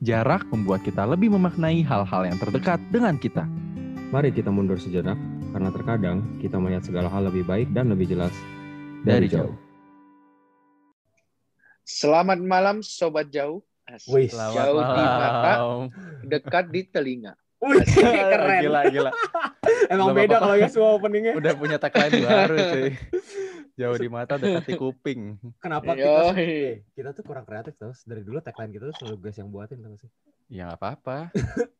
Jarak membuat kita lebih memaknai hal-hal yang terdekat dengan kita. Mari kita mundur sejenak, karena terkadang kita melihat segala hal lebih baik dan lebih jelas Dari dari, jauh. jauh. Selamat malam sobat jauh. Wih, Jauh di mata, dekat di telinga. Wih, Asik, keren. Gila, gila. emang Nggak beda kalau ya semua openingnya. Udah punya tagline baru cuy. Jauh di mata, dekat di kuping. Kenapa kita eh, kita tuh kurang kreatif terus dari dulu tagline kita tuh selalu guys yang buatin tau gak sih? Ya nggak apa-apa.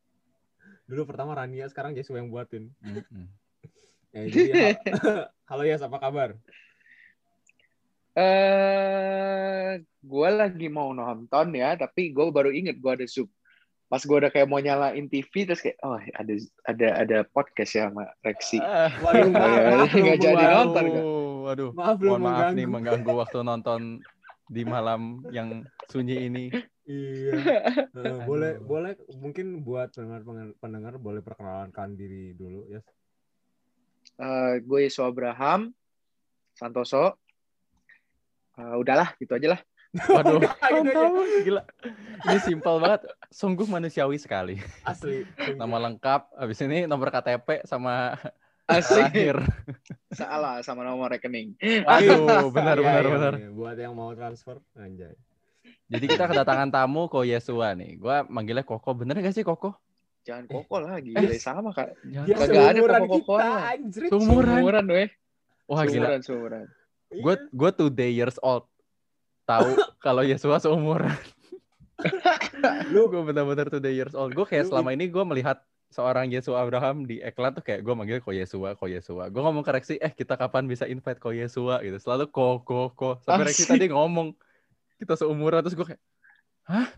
Dulu pertama Rania, sekarang Jesua yang buatin. Mm-mm. Ya, jadi, halo Yas, apa kabar? Eh, gue lagi mau nonton ya, tapi gue baru inget gue ada Zoom. Pas gue udah kayak mau nyalain TV, terus kayak, oh ada ada ada podcast ya sama Rexi. Ah, Waduh, ya, nggak jadi nonton, nggak? Waduh. Maaf belum Mohon maaf mengganggu. nih mengganggu waktu nonton di malam yang sunyi ini. Iya. Eh, boleh boleh mungkin buat pendengar pendengar boleh perkenalkan diri dulu ya. Eh, gue Yesus Abraham Santoso. Eh, udahlah, gitu aja lah. Waduh. Gitu. Gila. Ini simpel banget. Sungguh manusiawi sekali. Asli. Nama lengkap, habis ini nomor KTP sama Asik. terakhir. Salah sama nomor rekening. Aduh, benar Iya, benar iya, benar. iya. Buat yang mau transfer anjay. Jadi kita kedatangan tamu Ko Yesua nih. Gua manggilnya Koko. Bener gak sih Koko? Jangan koko lah, gila sama kak. Jangan. Kagak ada anjrit. Seumuran. Seumuran weh. Wah gila. Seumuran, seumuran. Gue gue today years old. Tahu kalau Yesua seumuran. Lu- gue benar-benar today years old. Gue kayak selama ini gue melihat seorang Yesua Abraham di Eklat tuh kayak gue manggil Ko Yesua, Ko Yesua. Gue ngomong ke Rexi, eh kita kapan bisa invite Ko Yesua gitu. Selalu Ko, Ko, Ko. Sampai Rexi tadi ngomong kita seumuran terus gue kayak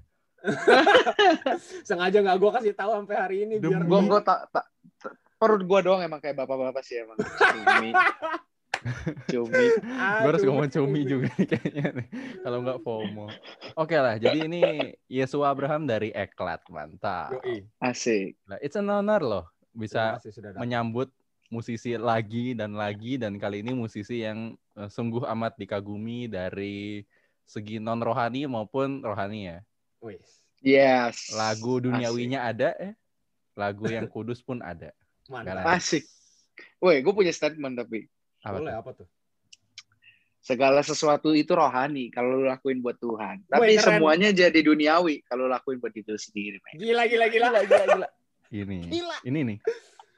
Sengaja nggak gue kasih tahu sampai hari ini biar Demi- Gue gue tak tak tak- perut gue doang emang kayak bapak-bapak sih emang. Cumi. Gue harus ngomong cumi juga nih kayaknya nih. Kalau nggak FOMO. Oke lah, jadi ini Yesua Abraham dari Eklat, mantap. Asik. Nah, it's an honor loh bisa kasih sudah menyambut musisi lagi dan lagi dan kali ini musisi yang eh, sungguh amat dikagumi dari segi non rohani maupun rohani ya. Wis. Yes. Lagu duniawinya ada eh. Lagu yang kudus pun ada. Mantap. Asik. Woi, gue punya statement tapi Apa Boleh tuh? apa tuh? segala sesuatu itu rohani kalau lu lakuin buat Tuhan. Tapi keren. semuanya jadi duniawi kalau lu lakuin buat itu sendiri. men. Gila gila gila. gila, gila. Ini. Gila. Ini nih.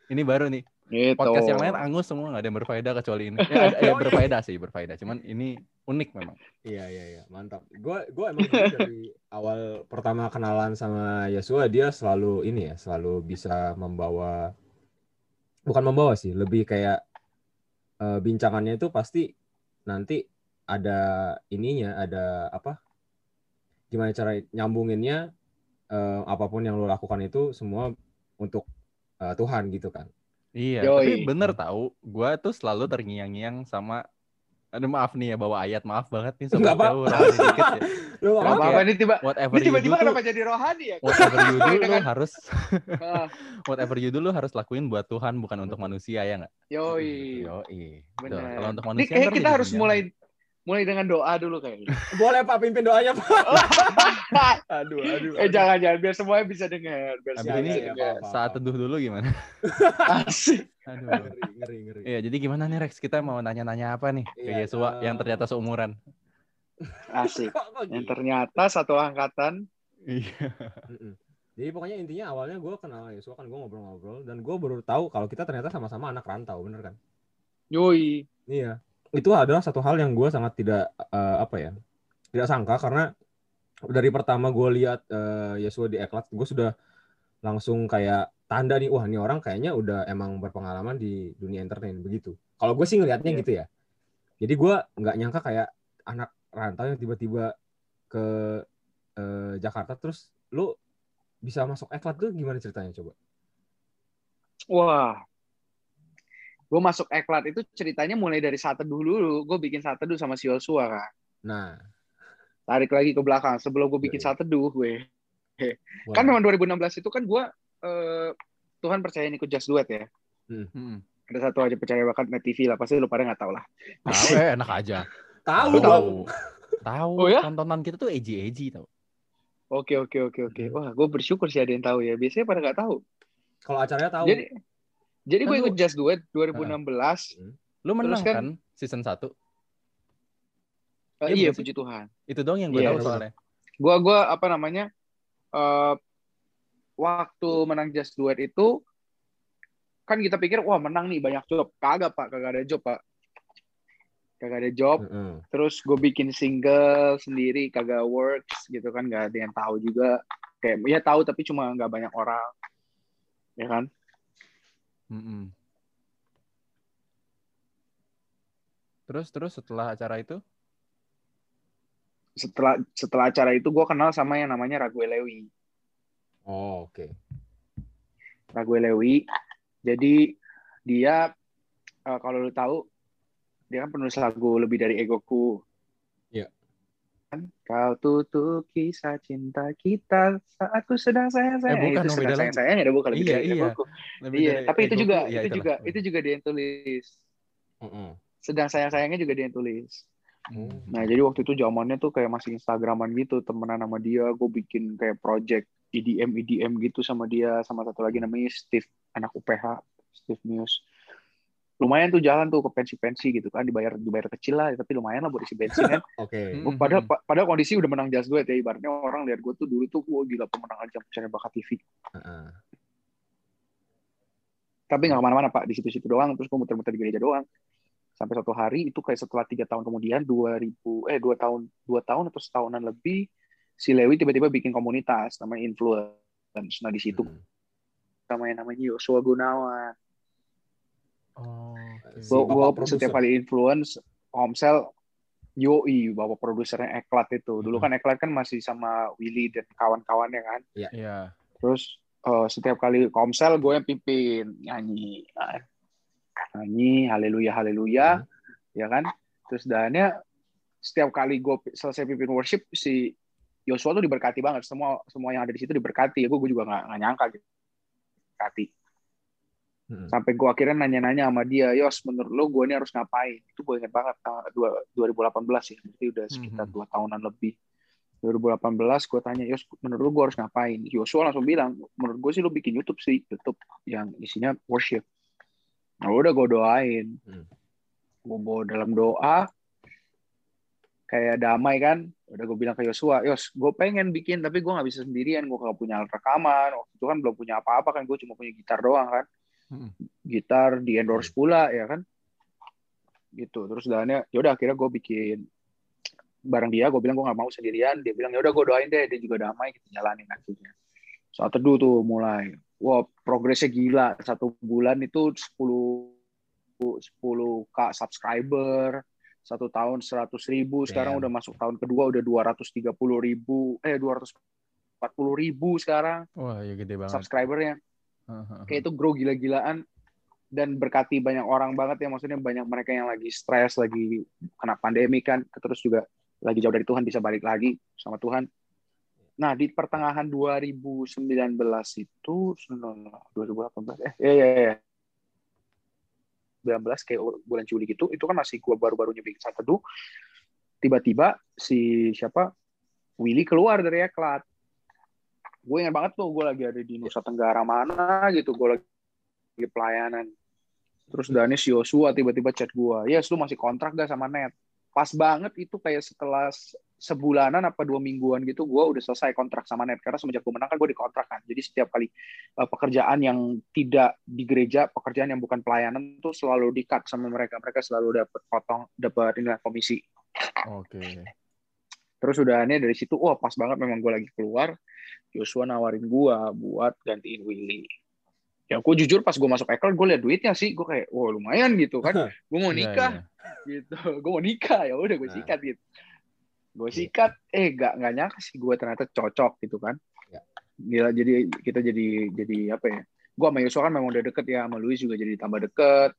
Ini baru nih. Gitu. Podcast yang lain angus semua nggak ada yang berfaedah kecuali ini. Ya, ada, ya berfaedah sih, berfaedah. Cuman ini unik memang. Iya iya iya mantap. Gue gue emang dari awal pertama kenalan sama Yesua dia selalu ini ya selalu bisa membawa bukan membawa sih lebih kayak eh, bincangannya itu pasti nanti ada ininya ada apa gimana cara nyambunginnya eh, apa pun yang lo lakukan itu semua untuk eh, Tuhan gitu kan. Iya, Yoi. tapi bener tahu, gua tuh selalu terngiang-ngiang sama Aduh maaf nih ya bawa ayat, maaf banget nih sobat jauh rohani dikit ya. Oke. apa-apa ini tiba Whatever ini tiba-tiba kenapa jadi rohani ya? whatever you do lu harus Ah, whatever you do lu harus lakuin buat Tuhan bukan untuk manusia ya nggak? Yoi. Yoi. Benar. Kalau untuk manusia ntar kita harus mulai mulai dengan doa dulu kayaknya. Boleh Pak pimpin doanya Pak. Aduh, aduh. eh jangan jangan biar semuanya bisa dengar. Biar Habis Ya, ini bisa ya, saat teduh dulu gimana? Asik. Aduh. ngeri ngeri ngeri. Iya, jadi gimana nih Rex? Kita mau nanya-nanya apa nih ke Iya, Yesua yang eh, ternyata seumuran? Asik. Yang ternyata satu angkatan. Iya. Jadi pokoknya intinya awalnya gue kenal Yesua kan gue ngobrol-ngobrol dan gue baru tahu kalau kita ternyata sama-sama anak rantau bener kan? Yoi. Iya. Itu adalah satu hal yang gue sangat tidak eh, apa ya tidak sangka karena dari pertama gue lihat eh, Yesua di Eklat gue sudah langsung kayak tanda nih wah ini orang kayaknya udah emang berpengalaman di dunia entertain begitu. Kalau gue sih ngelihatnya Iya. gitu ya. Jadi gue nggak nyangka kayak anak rantau yang tiba-tiba ke eh, Jakarta terus lu bisa masuk Eklat tuh gimana ceritanya coba? Wah. Gue masuk eklat itu ceritanya mulai dari saat teduh dulu. Gue bikin saat teduh sama si Yosua kan. Nah, Tarik lagi ke belakang. Sebelum gue bikin Yoi. saat teduh gue. wah. Kan memang 2016 itu kan gue eh, Tuhan percayain ikut Just Duet ya. Hmm. Ada satu aja percaya bakat net TV lah. Pasti lu pada nggak tahu lah. Tahu eh enak aja. tahu dong. Tahu. Oh ya? Tontonan kita tuh edgy-edgy tau. Oke oke oke oke. Hmm. Wah, gue bersyukur sih ada yang tahu ya. Biasanya pada nggak tahu. Kalau acaranya tahu. Jadi jadi gue ikut Just Do It 2016. Lu menang kan- kan season 1? Eh, Iya, iya, puji Tuhan. Itu dong yang gue Iya, tahu soalnya. Gua gua apa namanya? eh waktu menang Just Do It itu kan kita pikir wah menang nih banyak job. Kagak, Pak. Kagak ada job, Pak. Kagak ada job. Terus gue bikin single sendiri kagak works gitu kan nggak ada yang tahu juga. Kayak ya tahu tapi cuma nggak banyak orang. Ya kan? Mm-mm. Terus terus setelah acara itu? Setelah setelah acara itu gue kenal sama yang namanya Rague Lewi. Oh, oke. Rague Lewi. Jadi dia eh, kalau lu tahu dia kan penulis lagu lebih dari egoku. Kan, Kau tutup kisah cinta kita saat ku sedang sayang sayang. Eh, bukan itu sedang sayang sayang ada bukan lebih Iya, dari iya. Lebih Iya, dari tapi itu egoku. juga Ya, itu juga itu juga dia yang tulis. Heeh. Sedang sayang sayangnya juga dia yang tulis. Hmm. Nah jadi waktu itu zamannya tuh kayak masih Instagraman gitu temenan sama dia. Gue bikin kayak project EDM EDM gitu sama dia sama satu lagi namanya Steve anak UPH Steve Muse. Lumayan tuh jalan tuh ke pensi-pensi gitu kan dibayar dibayar kecil lah tapi lumayan lah buat isi bensin kan. Oke. Hmm. Padahal pa- padahal kondisi udah menang Do It ya ibaratnya orang lihat gue tuh dulu tuh gue gila pemenang aja pencarian bakat TV. Heeh. Tapi nggak ke mana-mana pak di situ-situ doang terus gue muter-muter di gereja doang. Sampai suatu hari itu kayak setelah tiga tahun kemudian 2000 eh dua tahun dua tahun atau setahunan lebih si Lewi tiba-tiba bikin komunitas namanya influence. Nah di situ Hmm. sama yang namanya Yosua Gunawan. Oh. Si Gue setiap kali influence Homsel Yoi bapak produsernya Eklat itu. Dulu Hmm. kan Eklat kan masih sama Willy dan kawan-kawannya kan. Iya. Terus eh, setiap kali komsel gue yang pimpin nyanyi, Nah, nyanyi haleluya haleluya, Hmm. ya kan. Terus dannya setiap kali gue selesai pimpin worship si Yosua tuh diberkati banget. Semua semua yang ada di situ diberkati. Ya gue gue juga nggak nggak nyangka gitu. Berkati. Hmm. Sampai gue akhirnya nanya-nanya sama dia, Yos, menurut lo gue ini harus ngapain? Itu gue inget banget, tahun dua- 2018 ya, berarti udah sekitar dua tahunan lebih. 2018 gue tanya, Yos, menurut lo gue harus ngapain? Yosua langsung bilang, menurut gue sih lo bikin YouTube sih, YouTube yang isinya worship. Nah udah gue doain. Hmm. Gue bawa dalam doa, kayak damai kan. Udah gue bilang ke Yosua, Yos, gue pengen bikin, tapi gue nggak bisa sendirian. Gue gak punya alat rekaman. Waktu itu kan belum punya apa-apa kan, gue cuma punya gitar doang kan Hmm. Gitar di endorse pula ya kan? Gitu. Terus dannya ya udah akhirnya gue bikin bareng dia gue bilang gue nggak mau sendirian. Dia bilang ya udah gue doain deh dia juga damai kita jalanin akhirnya. Saat teduh tuh mulai. Wah progresnya gila. Satu bulan itu 10 10 k subscriber satu tahun 100 ribu sekarang Damn. udah masuk tahun kedua udah 230 ribu eh 240 ribu sekarang Wah, ya gede banget. subscribernya. Kayak itu grow gila-gilaan dan berkati banyak orang banget ya. Maksudnya banyak mereka yang lagi stres lagi kena pandemi kan. Terus juga lagi jauh dari Tuhan bisa balik lagi sama Tuhan. Nah di pertengahan 2019 itu no, no, 2018 eh ya ya ya 19 kayak bulan Juli gitu itu kan masih gua baru-barunya bikin satu. Teduh tiba-tiba si siapa? Willy keluar dari Eklat gue ingat banget tuh gue lagi ada di Nusa Tenggara mana gitu gue lagi pelayanan. Terus Danis Yosua tiba-tiba chat gue yes lu masih kontrak gak sama net? Pas banget itu kayak setelah se- sebulanan apa dua mingguan gitu gue udah selesai kontrak sama net. Karena semenjak gue menang kan gue dikontrak kan. Jadi setiap kali uh, pekerjaan yang tidak di gereja pekerjaan yang bukan pelayanan tuh selalu di cut sama mereka. Mereka selalu dapat potong dapat inilah komisi. Oke. Terus udah aneh dari situ, wah pas banget memang gue lagi keluar, Joshua nawarin gue buat gantiin Willy. Ya gue jujur pas gue masuk Ekel, gue liat duitnya sih, gue kayak, wah lumayan gitu kan, gue mau Iya, nikah iya. gitu, gue mau nikah ya udah gue Nah. sikat gitu. Gue Iya. sikat, eh gak nggak nyangka sih gue ternyata cocok gitu kan. Ya. Gila jadi kita jadi jadi apa ya? Gue sama Yosua kan memang udah deket ya, sama Luis juga jadi tambah deket.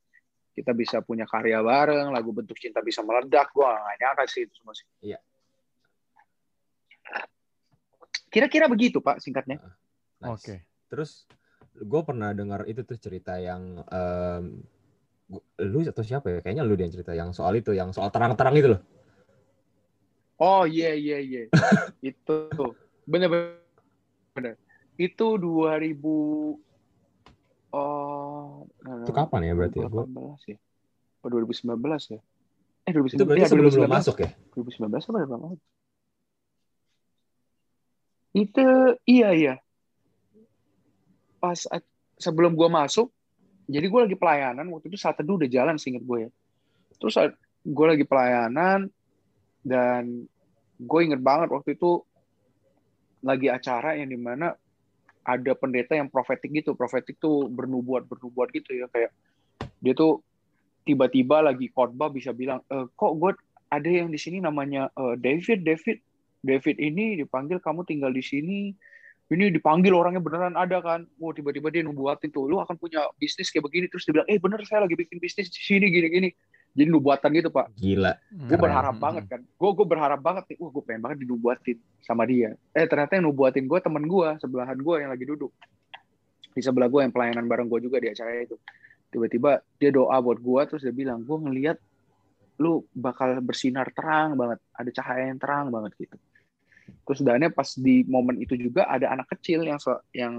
Kita bisa punya karya bareng, lagu bentuk cinta bisa meledak. Gue gak nyangka sih itu semua sih. Iya. Kira-kira begitu Pak singkatnya. Nice. Oke. Terus gue pernah dengar itu tuh cerita yang em, gu- lu atau siapa ya? Kayaknya lu dia yang cerita yang soal itu, yang soal terang-terang itu loh. Oh iya iya iya. itu Bener bener. Itu 2000 oh Itu kapan ya berarti ya? Gua- 2018 ya. Oh, 2019 ya. Eh 2019. Itu berarti iya, sebelum lu 2019. masuk ya? 2019 apa berapa banget? Itu iya iya. Pas sebelum gua masuk, jadi gua lagi pelayanan waktu itu saat teduh udah jalan seinget gue ya. Terus gue lagi pelayanan dan gue inget banget waktu itu lagi acara yang di mana ada pendeta yang profetik gitu. Profetik tuh bernubuat bernubuat gitu ya kayak dia tuh tiba-tiba lagi khotbah bisa bilang e, kok gue ada yang di sini namanya eh, David David David ini dipanggil kamu tinggal di sini. Ini dipanggil orangnya beneran ada kan? Wow tiba-tiba dia nubuatin tuh lu akan punya bisnis kayak begini. Terus dia bilang eh bener saya lagi bikin bisnis di sini gini-gini. Jadi nubuatan gitu pak. Gila. gue berharap banget kan. Gue gue berharap banget nih. Wah gue pengen banget dinubuatin sama dia. Eh ternyata yang nubuatin gue temen gue sebelahan gue yang lagi duduk. Di sebelah gue yang pelayanan bareng gue juga di acara itu. Tiba-tiba dia doa buat gue terus dia bilang gue ngelihat lu bakal bersinar terang banget. Ada cahaya yang terang banget gitu terus dannya pas di momen itu juga ada anak kecil yang yang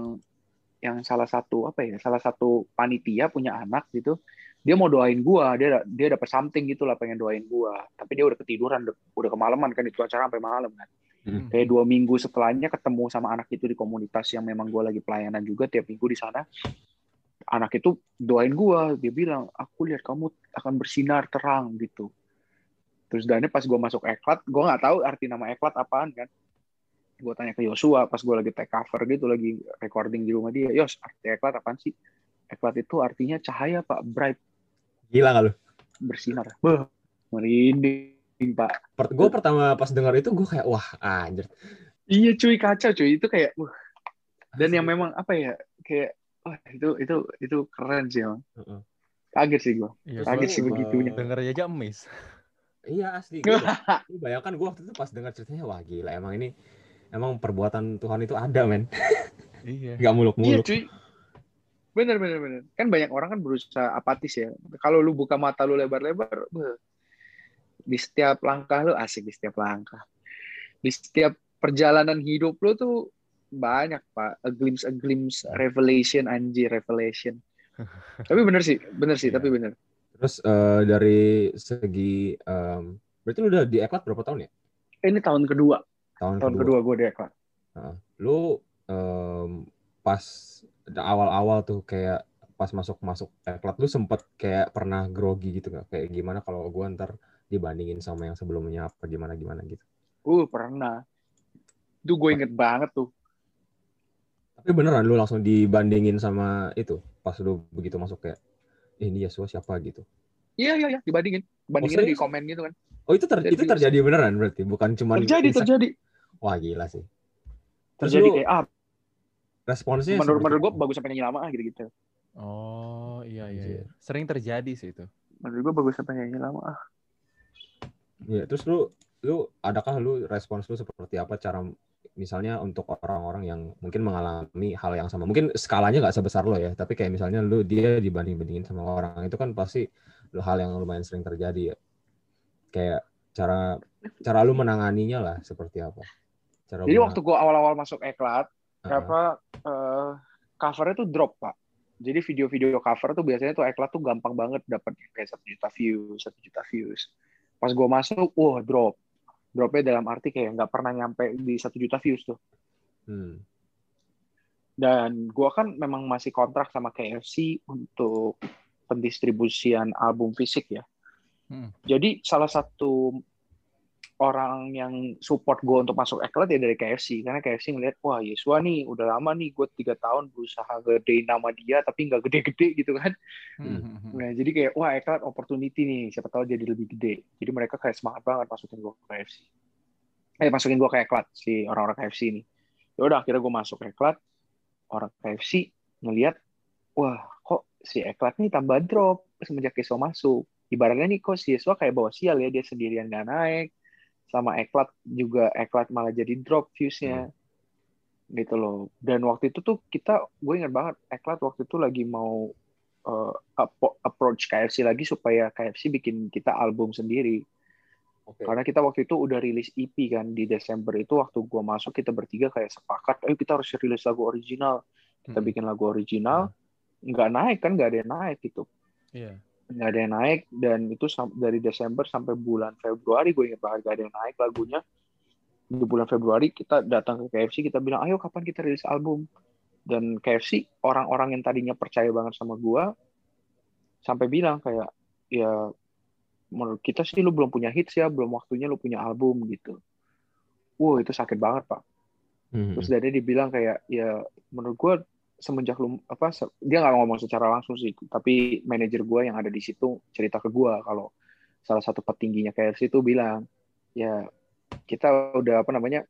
yang salah satu apa ya salah satu panitia punya anak gitu. Dia mau doain gua dia dia dapat something gitu lah pengen doain gua. Tapi dia udah ketiduran udah, udah kemalaman kan itu acara sampai malam kan. Hmm. kayak dua minggu setelahnya ketemu sama anak itu di komunitas yang memang gua lagi pelayanan juga tiap minggu di sana. Anak itu doain gua dia bilang aku lihat kamu akan bersinar terang gitu terus dan pas gua masuk eklat gua nggak tahu arti nama eklat apaan kan. Gue tanya ke Yosua pas gue lagi take cover gitu lagi recording di rumah dia Yos arti eklat apaan sih? Eklat itu artinya cahaya pak. Bright. Gila gak lu? bersinar. Beuh, merinding pak. Per gue pertama pas dengar itu gue kayak wah anjir. iya cuy kacau cuy. Itu kayak wah. dan yang memang apa ya kayak wah itu itu itu keren sih emang. Heeh. kaget sih gue Iya, kaget sih begitunya. denger aja emis. Iya asli. Gue bayangkan gue waktu itu pas dengar ceritanya wah gila emang ini emang perbuatan Tuhan itu ada men. Iya. Gak iya muluk-muluk. cuy bener bener bener kan banyak orang kan berusaha apatis ya kalau lu buka mata lu lebar-lebar di setiap langkah lu asik di setiap langkah di setiap perjalanan hidup lu tuh banyak pak a glimpse a glimpse revelation anjir revelation tapi bener sih bener sih Iya. tapi bener Terus eh, dari segi em, berarti lu udah di eklat berapa tahun ya? ini tahun kedua Tahun, tahun kedua. kedua gue di Eklat Heeh. Lu em, pas awal-awal tuh kayak pas masuk-masuk eklat lu sempet kayak pernah grogi gitu gak? Kayak gimana kalau gua ntar dibandingin sama yang sebelumnya apa gimana gimana gitu. uh pernah itu gue inget banget tuh Tapi beneran lu langsung dibandingin sama itu pas lu begitu masuk kayak "Eh, ini Yesua siapa gitu. iya iya iya dibandingin bandingin serius? di komen gitu kan Oh itu ter- Jadi itu terjadi beneran berarti bukan cuma terjadi terjadi Wah gila sih. Terus terjadi lu kayak ah responsnya menurut menurut gue apa? bagus sampai nyanyi lama ah, gitu gitu Oh, iya iya. Iya. Sering terjadi sih itu. menurut gue bagus sampai nyanyi lama ah Iya, terus lu lu adakah lu respons lu seperti apa cara misalnya untuk orang-orang yang mungkin mengalami hal yang sama. Mungkin skalanya nggak sebesar lo ya, tapi kayak misalnya lu dia dibanding-bandingin sama orang itu kan pasti lu hal yang lumayan sering terjadi ya. Kayak cara cara lu menanganinya lah seperti apa. Cara jadi waktu gue awal-awal masuk eklat apa eh, covernya tuh drop pak jadi video-video cover tuh biasanya tuh eklat tuh gampang banget dapat kayak satu juta views satu juta views pas gue masuk wah drop dropnya dalam arti kayak nggak pernah nyampe di satu juta views tuh Hmm. dan gue kan memang masih kontrak sama KFC untuk pendistribusian album fisik ya Hmm. jadi salah satu orang yang support gue untuk masuk eklat ya dari KFC karena KFC ngeliat wah Yesua nih udah lama nih gue tiga tahun berusaha gedein nama dia tapi nggak gede-gede gitu kan. Hmm. Hmm. nah jadi kayak wah eklat opportunity nih siapa tahu jadi lebih gede. Jadi mereka kayak semangat banget masukin gue ke KFC eh masukin gue ke eklat si orang-orang KFC ini. Ya udah akhirnya gue masuk eklat orang KFC ngeliat wah kok si eklat nih tambah drop semenjak Yesua masuk? Ibaratnya nih kok si Yesua kayak bawa sial ya dia sendirian nggak naik sama eklat juga eklat malah jadi drop viewsnya gitu loh dan waktu itu tuh kita gue ingat banget eklat waktu itu lagi mau uh, approach KFC lagi supaya KFC bikin kita album sendiri Oke. Karena kita waktu itu udah rilis EP kan di Desember itu waktu gua masuk kita bertiga kayak sepakat, ayo kita harus rilis lagu original. Kita Hmm. bikin lagu original, nggak naik kan, nggak ada yang naik gitu. Iya. Nggak ada yang naik dan itu dari Desember sampai bulan Februari gue ingat banget nggak ada yang naik lagunya. Di bulan Februari kita datang ke KFC kita bilang, ayo kapan kita rilis album? Dan KFC orang-orang yang tadinya percaya banget sama gua sampai bilang kayak ya menurut kita sih lu belum punya hits ya, belum waktunya lu punya album gitu. Wow, itu sakit banget, Pak. Hmm. Terus dari dia bilang kayak ya menurut gue semenjak lu apa se- dia nggak ngomong secara langsung sih, tapi manajer gue yang ada di situ cerita ke gue kalau salah satu petingginya KFC itu bilang ya kita udah apa namanya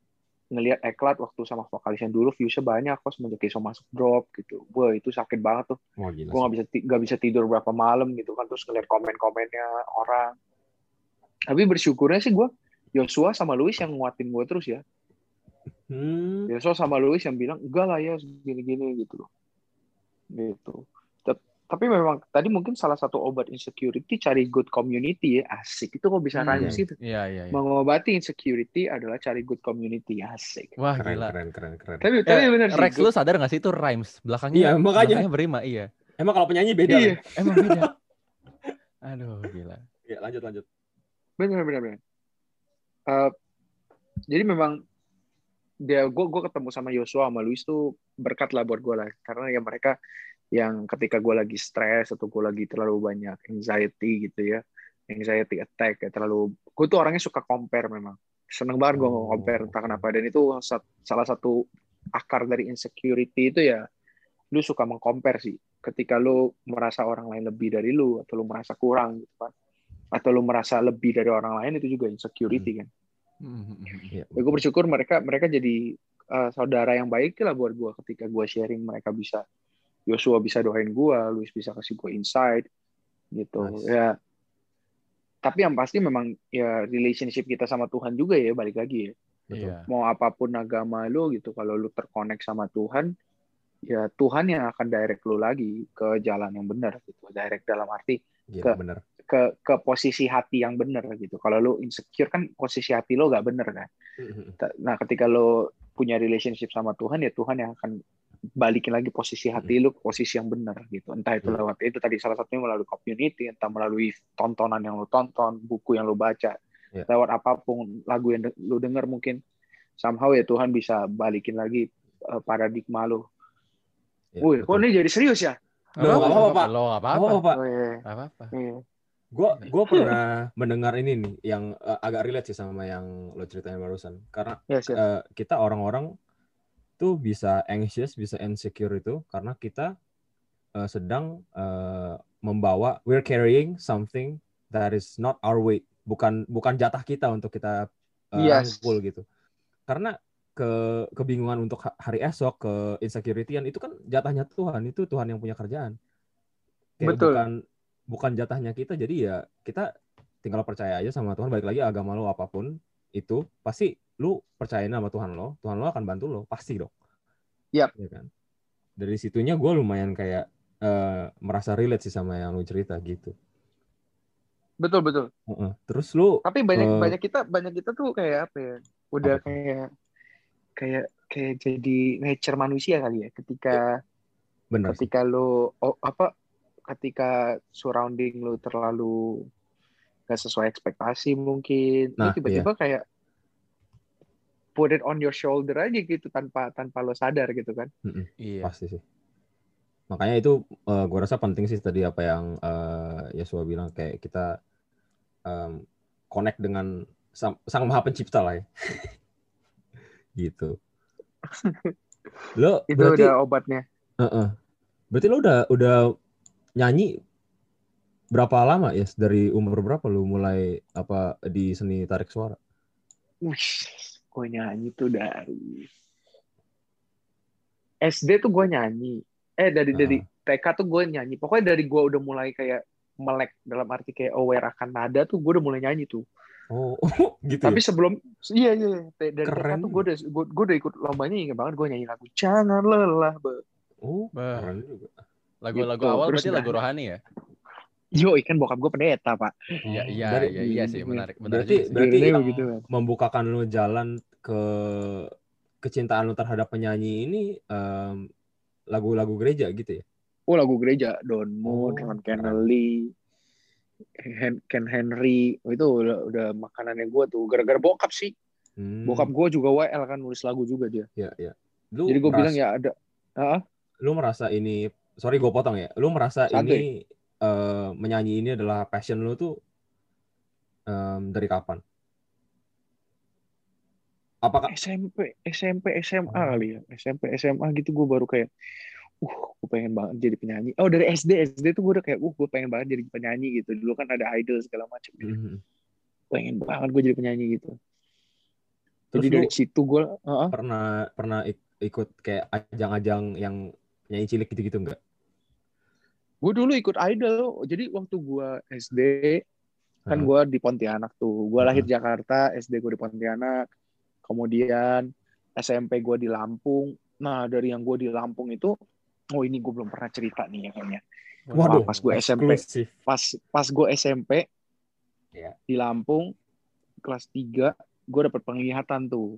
ngelihat eklat waktu sama vokalis yang dulu viewsnya banyak kok semenjak Iso masuk drop gitu. Wah itu sakit banget tuh. Gila. Gue nggak bisa nggak bisa tidur berapa malam gitu kan terus ngeliat komen-komennya orang. Tapi bersyukurnya sih gue Joshua sama Luis yang nguatin gue terus ya. Hmm. Besok sama Luis yang bilang enggak lah ya gini-gini gitu loh. Gitu. Tapi memang tadi mungkin salah satu obat insecurity cari good community ya asik. Itu kok bisa Hmm, rhymes gitu. Iya, iya, iya. Mengobati insecurity adalah cari good community asik. Wah, Keren, gila. keren, keren, keren. Tapi Eh, tapi benar sih. Rex lu sadar gak sih itu rhymes? Belakangnya Iya, makanya. belakangnya berima, iya. Emang kalau penyanyi beda. Iya, kan? Emang beda. Aduh, gila. Iya, lanjut, lanjut. benar benar benar. Eh, jadi memang dia gue gue ketemu sama Yosua sama Luis tuh berkat lah buat gue lah. Karena ya mereka yang ketika gue lagi stres atau gue lagi terlalu banyak anxiety gitu ya anxiety attack ya terlalu gue tuh orangnya suka compare memang. Seneng banget gue Oh, compare entah kenapa. Dan itu salah satu akar dari insecurity itu ya lu suka mengcompare sih. Ketika lu merasa orang lain lebih dari lu atau lu merasa kurang gitu kan atau lu merasa lebih dari orang lain itu juga insecurity kan Hmm, Iya. Ya, gue bersyukur mereka mereka jadi uh, saudara yang baik lah buat gue ketika gue sharing mereka bisa Joshua bisa doain gue Luis bisa kasih gue insight gitu Nice. ya tapi yang pasti memang ya relationship kita sama Tuhan juga ya balik lagi ya Betul. Iya. mau apa pun agama lu gitu kalau lu terkonek sama Tuhan ya Tuhan yang akan direct lu lagi ke jalan yang benar gitu direct dalam arti Gila, Ke- bener. Ke ke posisi hati yang benar gitu kalau lu insecure kan posisi hati lo gak bener kan Ta- Nah, ketika lo punya relationship sama Tuhan, ya Tuhan yang akan balikin lagi posisi hati lo ke posisi yang benar gitu. Entah itu Hmm. lewat itu tadi salah satunya melalui community, entah melalui tontonan yang lo tonton, buku yang lo baca, Ya. lewat apa pun lagu yang de- lo denger mungkin somehow ya Tuhan bisa balikin lagi uh, paradigma lo. Ya, Wih, betul. kok ini jadi serius ya? Loh, nggak apa-apa, Pak. Lo nggak apa-apa. Oh, Pak. Oh, iya. Nggak apa-apa. Iya. Gue gue pernah mendengar ini nih yang eh, agak relate sih sama yang lo ceritain barusan. Karena Yes, yes. eh, kita orang-orang tuh bisa anxious, bisa insecure itu karena kita eh, sedang eh, membawa we're carrying something that is not our weight, bukan bukan jatah kita untuk kita eh, Yes. rangkul gitu. Karena ke kebingungan untuk ha- hari esok, ke insecurity-an itu kan jatahnya Tuhan, itu Tuhan yang punya kerjaan. Kayak Betul. bukan bukan jatahnya kita, jadi ya kita tinggal percaya aja sama Tuhan. Balik lagi agama lo apa pun itu pasti lu percayain sama Tuhan lo, Tuhan lo akan bantu lo, pasti dong. Yap. Ya kan. Dari situnya gue lumayan kayak eh, merasa relate sih sama yang lu cerita gitu. Betul, betul. Heeh. Terus lu Tapi banyak Eh. banyak kita banyak kita tuh kayak apa ya? Udah Apa kayak kayak kayak jadi nature manusia kali ya ketika bener sih. ketika lo oh, apa ketika surrounding lo terlalu gak sesuai ekspektasi mungkin Nah, tiba-tiba kayak put it on your shoulder aja gitu tanpa tanpa lo sadar gitu kan Iya. Pasti sih. Makanya itu eh, gua rasa penting sih tadi apa yang eh, Yesua bilang kayak kita em, connect dengan sang, sang maha pencipta lah ya. gitu. Lo itu berarti udah obatnya Heeh. Berarti lo udah udah nyanyi berapa lama ya? Dari umur berapa lo mulai apa di seni tarik suara? Wih, gue nyanyi tuh dari SD tuh gue nyanyi eh dari Ah. dari TK tuh gue nyanyi pokoknya dari gue udah mulai kayak melek dalam arti kayak aware akan nada tuh gue udah mulai nyanyi tuh Oh, gitu. Tapi ya? sebelum iya iya iya. dari Keren. TK tuh gue udah gue, gue udah ikut lombanya ingat banget gue nyanyi lagu jangan lelah Be. Oh, Bah. keren juga. Lagu-lagu Gitu, awal terus berarti lagu rohani ya? Yo, ikan bokap gue pendeta, Pak. Iya, iya, iya, iya sih, menarik, menarik berarti juga sih. berarti begitu, kan. membukakan lu jalan ke kecintaan lu terhadap penyanyi ini em, lagu-lagu gereja gitu ya? Oh, lagu gereja. Don Moon, Oh, Ron Kennedy, Hen- Ken Henry. Oh, itu udah, udah makanannya gue tuh. Gara-gara bokap sih. Hmm, Bokap gue juga WL kan nulis lagu juga dia. ya ya. Lu Jadi gue bilang ya ada. Ah, lu merasa ini sorry gue potong ya. Lu merasa Santuy. ini eh, menyanyi ini adalah passion lu tuh em, dari kapan? Apakah SMP, SMP, SMA Oh. kali ya. SMP, SMA gitu gue baru kayak, uh, gue pengen banget jadi penyanyi. Oh dari SD, SD tuh gue udah kayak, uh, gue pengen banget jadi penyanyi gitu. Dulu kan ada idol segala macam. Mhm. Pengen banget gue jadi penyanyi gitu. Terus jadi lu dari situ gue, uh, pernah pernah ik- ikut kayak ajang-ajang yang nyanyi cilik gitu-gitu enggak? Gue dulu ikut idol. Jadi waktu gue SD, kan gue di Pontianak tuh. Gue lahir Jakarta, SD gue di Pontianak. Kemudian SMP gue di Lampung. Nah dari yang gue di Lampung itu, oh ini gue belum pernah cerita nih ya kayaknya. Waduh, pas gue SMP. pas pas gue SMP Iya. di Lampung kelas 3 gue dapet penglihatan tuh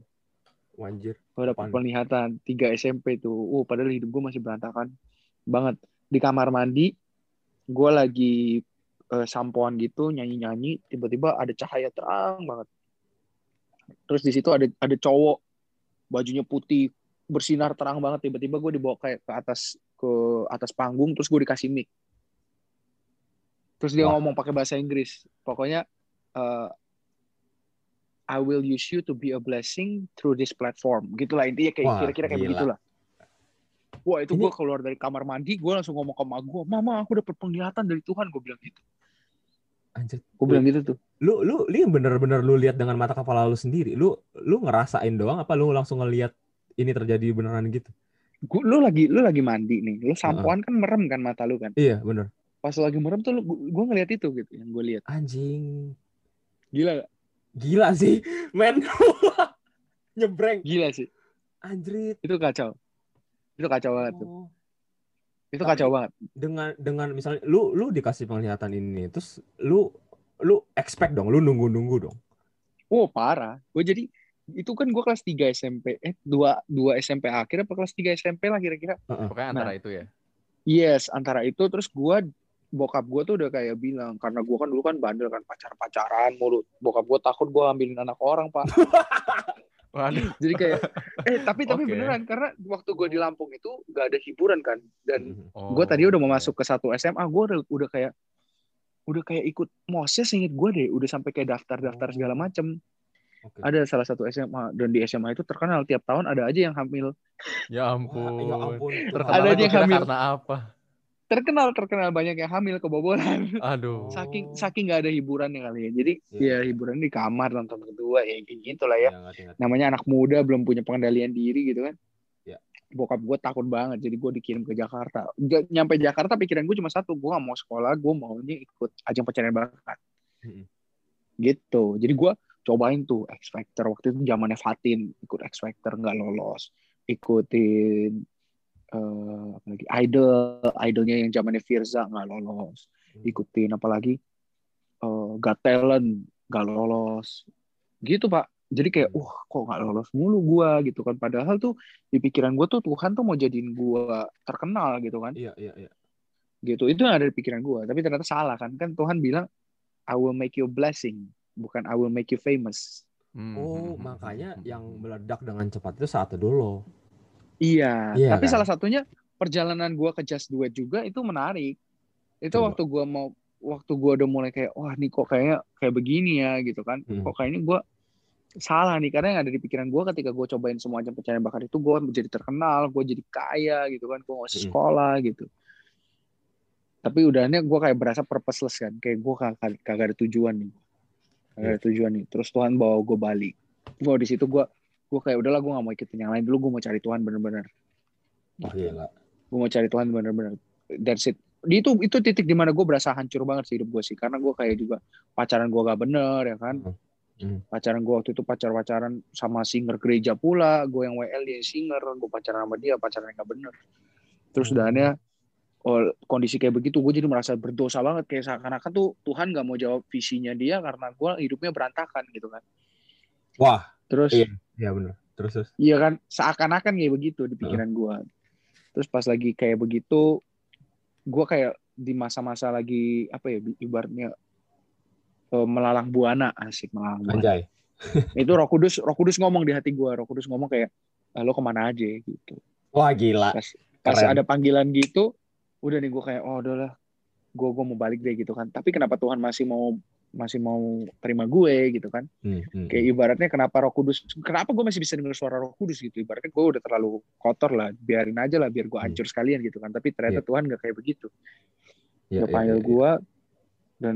Wanjir. gue dapet penglihatan 3 SMP tuh uh padahal hidup gue masih berantakan banget di kamar mandi gue lagi eh, sampoan gitu nyanyi nyanyi tiba-tiba ada cahaya terang banget. Terus di situ ada ada cowok bajunya putih bersinar terang banget tiba-tiba gue dibawa kayak ke atas ke atas panggung terus gue dikasih mic. Terus dia Wah. ngomong pakai bahasa Inggris. Pokoknya eh, I will use you to be a blessing through this platform. Gitulah intinya kayak kira-kira kayak gila. begitulah wah itu gue keluar dari kamar mandi gue langsung ngomong ke emak gue mama aku dapet penglihatan dari Tuhan gue bilang gitu Anjir. gue bilang gitu tuh Lu lu lu yang bener-bener lu lihat dengan mata kepala lu sendiri. Lu lu ngerasain doang apa lu langsung ngelihat ini terjadi beneran gitu? Gua, lu lagi lu lagi mandi nih lu sampoan kan merem kan mata lu kan Iya, bener. pas lu lagi merem tuh lu, gue ngeliat itu gitu yang gue lihat Anjing. gila gak? Gila sih, men. Nyebreng. gila sih Anjrit. itu kacau itu kacau banget tuh. Oh. itu Tapi- kacau banget. Dengan dengan misalnya lu lu dikasih penglihatan ini terus lu lu expect dong, lu nunggu-nunggu dong. oh parah. Gue jadi itu kan gue kelas 3 SMP eh dua dua SMP akhir apa kelas 3 SMP lah kira-kira. Pokoknya antara itu ya. yes antara itu terus gue bokap gue tuh udah kayak bilang karena gue kan dulu kan bandel kan pacar pacaran mulu. Bokap gue takut gue ambilin anak orang pak Waduh. jadi kayak eh tapi tapi Oke. beneran karena waktu gue di Lampung itu gak ada hiburan kan dan. Oh, gue tadi udah mau oke. masuk ke satu SMA gue udah udah kayak udah kayak ikut moses inget gue deh udah sampai kayak daftar daftar segala macem Oke. ada salah satu SMA dan di SMA itu terkenal tiap tahun ada aja yang hamil Ya Wah, ampun. ya ampun. Terkenal Ada dia kira hamil. karena apa? Terkenal terkenal banyak yang hamil kebobolan Aduh. saking saking nggak ada hiburannya kali ya jadi. Iya. ya hiburan di kamar nonton kedua ya kayak gitu lah ya Iya, ngerti, ngerti. namanya anak muda belum punya pengendalian diri gitu kan Iya. bokap gue takut banget jadi gue dikirim ke Jakarta Ja- nyampe Jakarta pikiran gue cuma satu gue gak mau sekolah gue maunya ikut ajang pencarian bakat gitu jadi gue cobain tuh X Factor waktu itu zamannya Fatin ikut X Factor nggak lolos ikutin eh apa lagi idol idolnya yang zamannya Firza nggak lolos. Hmm. ikutin apalagi eh Got Talent nggak lolos. Gitu pak. Jadi kayak Hmm. wah kok nggak lolos mulu gua gitu kan. Padahal tuh di pikiran gua tuh Tuhan tuh mau jadiin gua terkenal gitu kan. Iya, iya, iya. gitu. Itu yang ada di pikiran gua. Tapi ternyata salah kan. Kan Tuhan bilang I will make you a blessing bukan I will make you famous. Hmm, Oh, makanya yang meledak dengan cepat itu saat itu dulu. Iya Iya, tapi kan? salah satunya perjalanan gua ke Just Do It juga itu menarik itu waktu gua mau waktu gua udah mulai kayak wah nih kok kayaknya kayak begini ya gitu kan Hmm. kok kayaknya gua salah nih karena yang ada di pikiran gua ketika gua cobain semua ajang pencarian bakat itu gua menjadi terkenal gua jadi kaya gitu kan gua nggak usah Hmm. sekolah gitu tapi udahnya gua kayak berasa purposeless kan kayak gua kagak, kagak ada tujuan nih kagak Iya. ada tujuan nih terus Tuhan bawa gua balik gua di situ gua gua kayak udahlah gua nggak mau ikutin yang lain. Dulu gua mau cari Tuhan bener-bener. Gila. gue mau cari Tuhan bener-bener. That's it. Di itu itu titik di mana gue berasa hancur banget sih hidup gue sih. Karena gue kayak juga pacaran gue gak bener ya kan? Hmm. pacaran gue waktu itu pacar pacaran sama singer gereja pula. Gue yang WL dia singer. Gue pacaran sama dia pacaran gak bener. Terus Hmm. udahannya oh, kondisi kayak begitu gue jadi merasa berdosa banget. Kayak seakan-akan tuh Tuhan nggak mau jawab visinya dia karena gue hidupnya berantakan gitu kan. Wah, terus Iya. Ya benar. Terus terus. Iya kan, seakan-akan kayak begitu di pikiran gue. Terus pas lagi kayak begitu, gue kayak di masa-masa lagi apa ya, ibaratnya eh, melalang buana asik melalang buana. Anjay. Itu Roh Kudus, Roh Kudus ngomong di hati gue, Roh Kudus ngomong kayak "Ah, lo ke mana aja gitu. Wah, gila. Pas pas Keren. ada panggilan gitu, udah nih gue kayak oh udahlah, gue gue mau balik deh gitu kan. Tapi kenapa Tuhan masih mau masih mau terima gue gitu kan? Hmm, hmm, kayak ibaratnya kenapa Roh Kudus kenapa gue masih bisa dengar suara Roh Kudus gitu? Ibaratnya gue udah terlalu kotor lah biarin aja lah biar gue hancur sekalian gitu kan. Tapi ternyata Tuhan gak kayak begitu. Iya, dia iya, panggil iya, iya. gue dan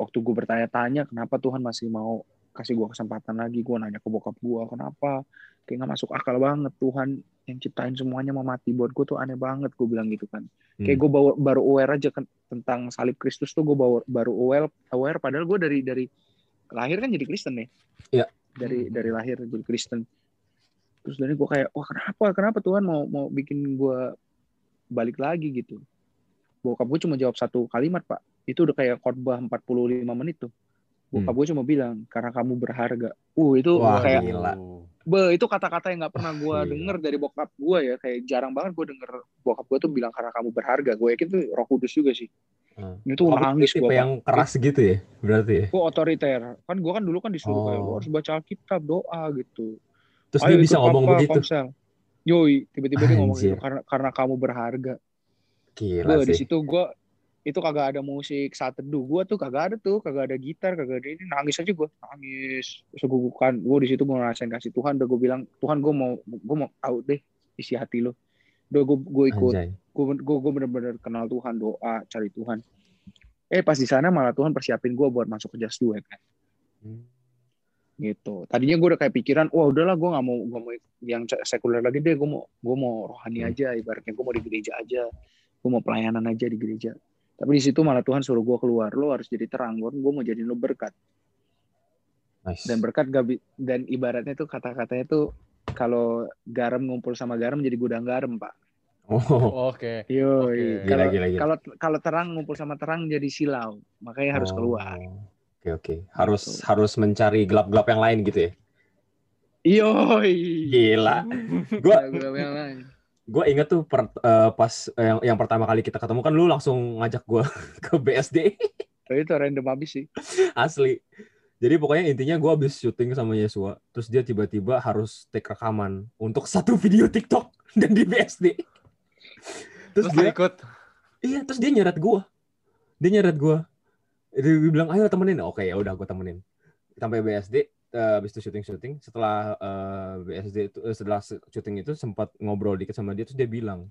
waktu gue bertanya-tanya kenapa Tuhan masih mau kasih gue kesempatan lagi gue nanya ke bokap gue kenapa? Kayak nggak masuk akal banget Tuhan yang ciptain semuanya mau mati. Buat gue tuh aneh banget gue bilang gitu kan. Kayak Hmm. gue baru, baru aware aja kan tentang salib Kristus tuh gue baru, baru aware aware. Padahal gue dari dari lahir kan jadi Kristen ya? Iya. dari Hmm. dari lahir jadi Kristen. Terus dari gue kayak wah kenapa kenapa Tuhan mau mau bikin gue balik lagi? Gitu. Bokap gue cuma jawab satu kalimat pak itu udah kayak khotbah 45 menit tuh bokap gue cuma bilang karena kamu berharga uh itu Hmm. Wah, kayak gila. Be, itu kata-kata yang nggak pernah gue denger dari bokap gue ya kayak jarang banget gue denger bokap gue tuh bilang karena kamu berharga gue yakin tuh Roh Kudus juga sih Hmm. itu Oh, nangis gue yang keras gitu ya, berarti ya. gue otoriter kan gue kan dulu kan disuruh kayak Oh. "Lu harus baca Alkitab doa gitu Terus Ayo dia bisa ngomong papa, begitu. Komsel. Yoi, tiba-tiba dia ngomong gitu karena karena kamu berharga. Gila di sih. situ gue itu kagak ada musik saat teduh gue tuh kagak ada tuh kagak ada gitar kagak ada ini. Nangis aja gue nangis. Segugukan gue di situ gue ngerasain kasih Tuhan. Udah gue bilang Tuhan gue mau gue mau tahu deh isi hati lo udah gue gue ikut. Gue gue bener-bener kenal Tuhan doa cari Tuhan. Eh pas di sana malah Tuhan persiapin gue buat masuk ke jas duet kan. Hmm. gitu. Tadinya gue udah kayak pikiran wah udahlah gue nggak mau gue mau yang sekuler lagi deh. Gue mau gue mau rohani Hmm. aja ibaratnya gue mau di gereja aja. Gue mau pelayanan aja di gereja tapi di situ malah Tuhan suruh gue keluar lo harus jadi terang gue mau jadi lo berkat Nice. dan berkat gak dan ibaratnya tuh kata-katanya tuh kalau garam ngumpul sama garam jadi gudang garam pak Oh, Oke. yo Oke. kalau Gila, gila, gila. kalau kalau terang ngumpul sama terang jadi silau makanya harus Oh, keluar Oke oke. Harus Gitu. harus mencari gelap-gelap yang lain gitu ya. Yoi. Gila. Gua Gua yang lain. Gue inget tuh per- eh, pas eh, yang yang pertama kali kita ketemu kan lu langsung ngajak gue ke BSD Oh, itu random abis sih. asli. Jadi pokoknya intinya gue habis syuting sama Yesua, terus dia tiba-tiba harus take rekaman untuk satu video TikTok dan di BSD. Terus Terus dia ikut. Iya, terus dia nyeret gua. Dia nyeret gua. Dia bilang, "Ayo temenin." Oke, ya udah gua temenin. Sampai BSD habis itu syuting-syuting, setelah eh, BSD itu eh, setelah se- syuting itu sempat ngobrol dikit sama dia terus dia bilang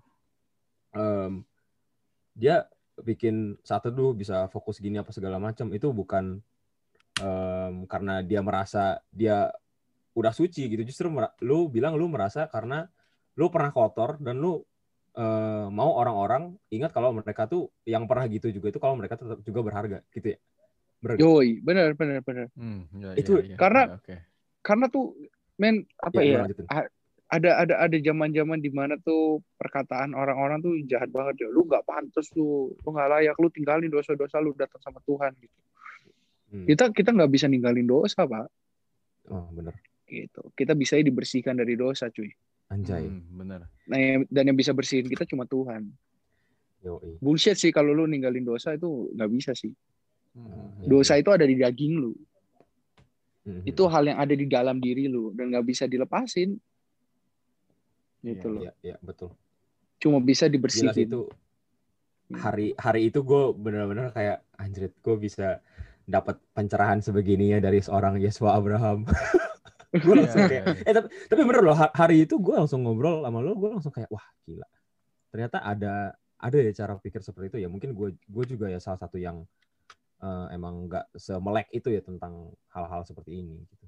em, dia bikin saat teduh bisa fokus gini apa segala macam. Itu bukan em, karena dia merasa dia udah suci gitu justru lu bilang lu merasa karena lu pernah kotor dan lu eh, mau orang-orang ingat kalau mereka tuh yang pernah gitu juga itu kalau mereka tetap juga berharga gitu ya Bener? Yoi, benar benar benar. Hmm, ya, Itu ya, ya. karena- Oke. Karena tuh men apa Ya, ya? Ada ada ada zaman-zaman di mana tuh perkataan orang-orang tuh jahat banget ya. Lu nggak pantas lu, lu nggak layak, lu tinggalin dosa-dosa lu datang sama Tuhan gitu. Hmm. Kita kita nggak bisa ninggalin dosa, Pak. oh bener Gitu. Kita bisa dibersihkan dari dosa, cuy. anjay Hmm, benar. Nah, yang- dan yang bisa bersihin kita cuma Tuhan. Yoi. Bullshit sih kalau lu ninggalin dosa itu nggak bisa sih. Hmm. Iya, Dosa iya. itu ada di daging lu. Mhm. Itu hal yang ada di dalam diri lu dan nggak bisa dilepasin. Gitu Iya, loh. Iya, iya, betul Cuma bisa dibersihin. itu hari hari itu gue bener-bener kayak anjrit gue bisa dapat pencerahan sebegininya dari seorang Yesua Abraham gue langsung Iya, kayak iya, iya. eh tapi, tapi bener loh ha- hari itu gue langsung ngobrol sama lo gue langsung kayak wah gila ternyata ada ada ya cara pikir seperti itu ya mungkin gue gue juga ya salah satu yang eh, emang nggak semelek itu ya tentang hal-hal seperti ini gitu.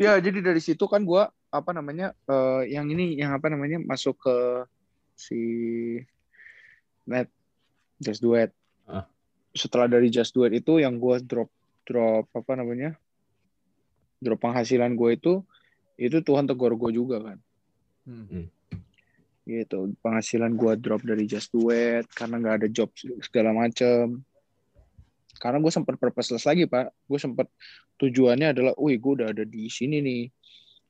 Ya, jadi dari situ kan gua apa namanya eh, yang ini yang apa namanya masuk ke si net Just Duet. Ah. Setelah dari Just Duet itu yang gua drop drop apa namanya? Drop penghasilan gue itu itu Tuhan tegur gue juga kan. Hmm. gitu penghasilan gue drop dari just do it karena nggak ada job segala macem karena gue sempat purposeless lagi pak. Gue sempat tujuannya adalah wih gue udah ada di sini nih.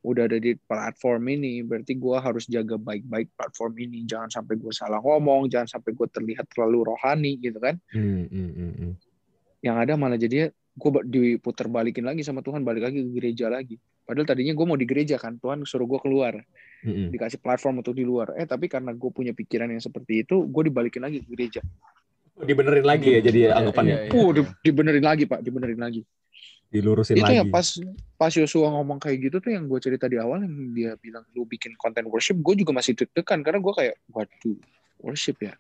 Udah ada di platform ini. Berarti gue harus jaga baik-baik platform ini. Jangan sampai gue salah ngomong. Jangan sampai gue terlihat terlalu rohani gitu kan. Hmm, hmm, hmm, hmm. yang ada malah jadinya gue diputar balikin lagi sama Tuhan. Balik lagi ke gereja lagi. Padahal tadinya gue mau di gereja kan. Tuhan suruh gue keluar. Hmm, hmm. dikasih platform untuk di luar. Eh tapi karena gue punya pikiran yang seperti itu gue dibalikin lagi ke gereja Dibenerin lagi ya jadi Iya, anggapannya. iya, iya. uh di- dibenerin lagi pak dibenerin lagi Dilurusin itu lagi. ya pas pas Yosua ngomong kayak gitu tuh yang gue cerita di awal yang dia bilang lu bikin konten worship gue juga masih deg-degan karena gue kayak waduh worship ya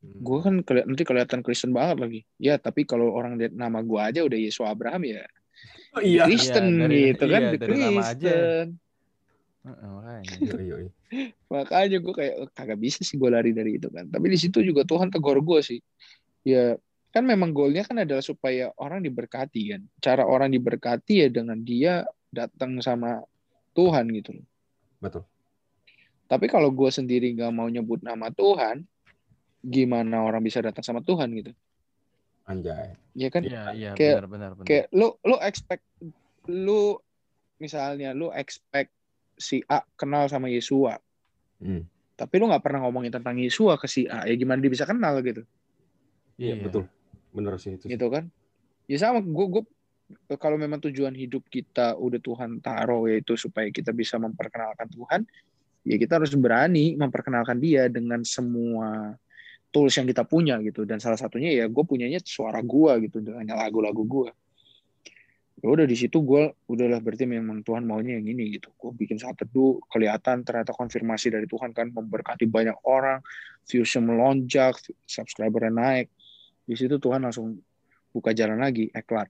Hmm. gue kan keli- nanti kelihatan Kristen banget lagi ya tapi kalau orang lihat nama gue aja udah Yesua Abraham ya Oh, iya. Kristen Iya, dari- gitu kan iya, The dari nama aja. Kristen Heeh, makanya. Yoi, yoi. makanya gue kayak "Oh, kagak bisa sih gue lari dari itu kan tapi di situ juga Tuhan tegur gue sih ya kan memang goalnya kan adalah supaya orang diberkati kan cara orang diberkati ya dengan dia datang sama Tuhan gitu loh Betul. tapi kalau gue sendiri nggak mau nyebut nama Tuhan gimana orang bisa datang sama Tuhan gitu Anjay. ya kan Iya, iya, Kayak- benar, benar, benar. kayak lu lu expect lu misalnya lu expect si A kenal sama Yesua Hmm. tapi lu nggak pernah ngomongin tentang Yesua ke si A ya gimana dia bisa kenal gitu Iya, betul. Bener sih itu. gitu kan ya sama gue gue kalau memang tujuan hidup kita udah Tuhan taruh yaitu supaya kita bisa memperkenalkan Tuhan ya kita harus berani memperkenalkan dia dengan semua tools yang kita punya gitu dan salah satunya ya gue punyanya suara gue gitu dengan lagu-lagu gue ya udah di situ gue udahlah berarti memang Tuhan maunya yang ini gitu. Gue bikin saat teduh kelihatan ternyata konfirmasi dari Tuhan kan memberkati banyak orang viewsnya melonjak subscribernya naik. Di situ Tuhan langsung buka jalan lagi eklat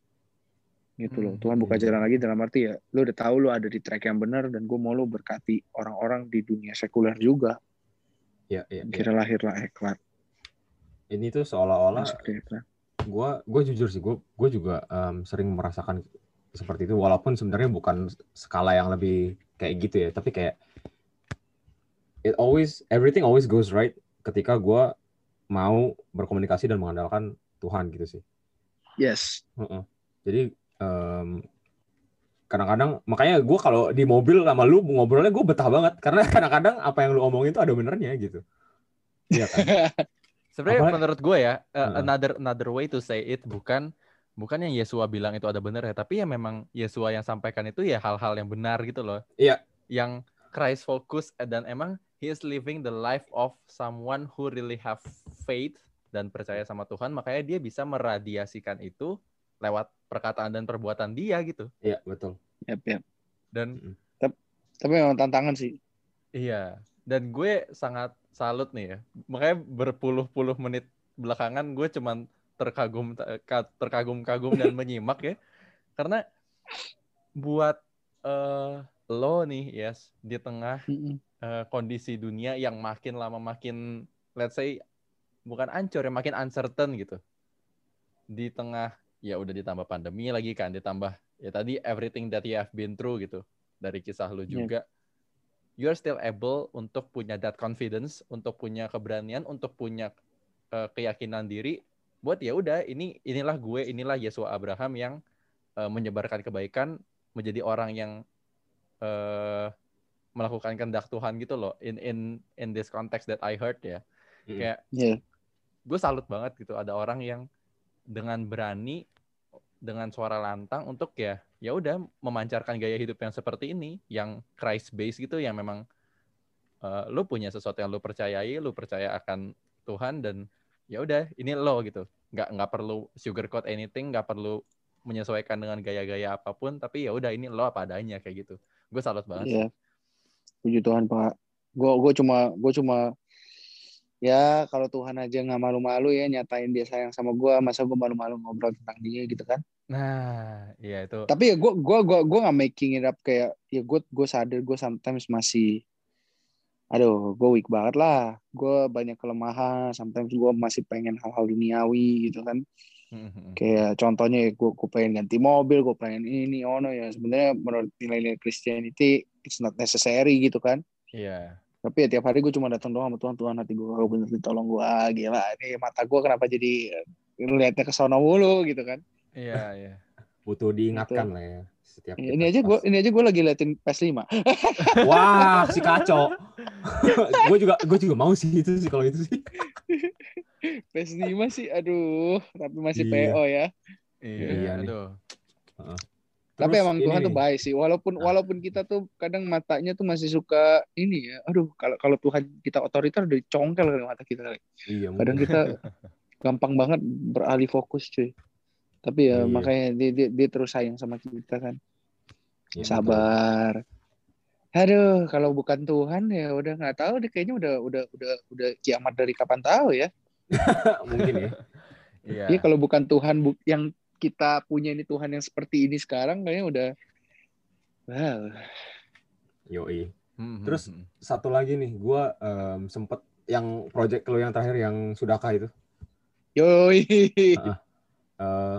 gitu loh. Hmm, Tuhan buka iya. jalan lagi dalam arti ya lu udah tahu lu ada di track yang benar dan gue mau lu berkati orang-orang di dunia sekuler juga. Iya, iya, iya. kira lahirlah eklat Ini tuh seolah-olah gue gue jujur sih gue gue juga em, sering merasakan seperti itu walaupun sebenarnya bukan skala yang lebih kayak gitu ya tapi kayak it always everything always goes right ketika gue mau berkomunikasi dan mengandalkan Tuhan gitu sih. Yes. Heeh. jadi em, kadang-kadang makanya gue kalau di mobil sama lu ngobrolnya gue betah banget karena kadang-kadang apa yang lu omongin itu ada benernya gitu. Iya kan Sebenarnya menurut gue ya, uh, Heeh. another another way to say it bukan bukan yang Yesua bilang itu ada benar ya, tapi ya memang Yesua yang sampaikan itu ya hal-hal yang benar gitu loh. Iya. Yang Christ focus dan emang he is living the life of someone who really have faith dan percaya sama Tuhan, makanya dia bisa meradiasikan itu lewat perkataan dan perbuatan dia gitu. iya betul yep, yep. Dan Mm-mm. tapi memang tantangan sih Iya, dan gue sangat salut nih ya. Makanya berpuluh-puluh menit belakangan gue cuman terkagum terkagum-kagum dan menyimak ya. Karena buat eh, lo nih, yes, di tengah eh, kondisi dunia yang makin lama makin let's say bukan ancur ya, makin uncertain gitu. Di tengah ya udah ditambah pandemi lagi kan, ditambah ya tadi everything that you have been through gitu dari kisah lu Iya. juga. You are still able untuk punya that confidence, untuk punya keberanian, untuk punya eh, keyakinan diri buat ya udah ini inilah gue, inilah Yesua Abraham yang eh, menyebarkan kebaikan, menjadi orang yang eh melakukan kehendak Tuhan gitu loh in in in this context that I heard ya Mm-mm. kayak Iya. gue salut banget gitu ada orang yang dengan berani dengan suara lantang untuk ya ya udah memancarkan gaya hidup yang seperti ini yang Christ based gitu yang memang eh, lu punya sesuatu yang lu percayai lu percaya akan Tuhan dan ya udah ini lo gitu nggak nggak perlu sugarcoat anything nggak perlu menyesuaikan dengan gaya-gaya apa pun tapi ya udah ini lo apa adanya kayak gitu gue salut banget. Iya. Puji Tuhan Pak. Gue gue cuma gue cuma ya kalau Tuhan aja nggak malu-malu ya nyatain dia sayang sama gue, masa gue malu-malu ngobrol tentang dia gitu kan? Nah iya itu. Tapi ya gue gue gue gue nggak making it up kayak ya gue gue sadar gue sometimes masih aduh gue weak banget lah. Gue banyak kelemahan sometimes gue masih pengen hal-hal duniawi gitu kan. Kayak contohnya ya gue gue pengen ganti mobil gue pengen ini ono ya. Sebenarnya menurut nilai-nilai Christianity it's not necessary gitu kan. Iya. Tapi ya tiap hari gue cuma datang doang sama Tuhan, Tuhan hati gue bener tolong gue gila. Ini mata gue kenapa jadi lihatnya ke sono mulu gitu kan. Iya, iya. Butuh diingatkan lah ya. Setiap Ini kita aja gue ini aja gue lagi liatin PS5. Wah, si kacau. gue juga gue juga mau sih itu sih kalau itu sih. PS5 sih aduh, tapi masih Iya. PO ya. Iya, Iya aduh. Tapi Terus emang ini Tuhan tuh baik sih. Walaupun Nah. walaupun kita tuh kadang matanya tuh masih suka ini ya. Aduh, kalau kalau Tuhan kita otoriter udah congkel kali mata kita. kali. Iya, Kadang mungkin. kita gampang banget beralih fokus cuy. Tapi ya Iya. makanya dia, dia, dia terus sayang sama kita kan. Iya, Sabar. Aduh, kalau bukan Tuhan ya udah nggak tahu deh kayaknya udah udah udah udah kiamat dari kapan tahu ya. betul. mungkin ya. Iya. Iya kalau bukan Tuhan bu- yang kita punya ini Tuhan yang seperti ini sekarang kayaknya udah wow. Yoi. Hmm, Terus- hmm, hmm. Satu lagi nih, gue em, sempet yang project lo yang terakhir yang sudahkah itu. Yoi. Eh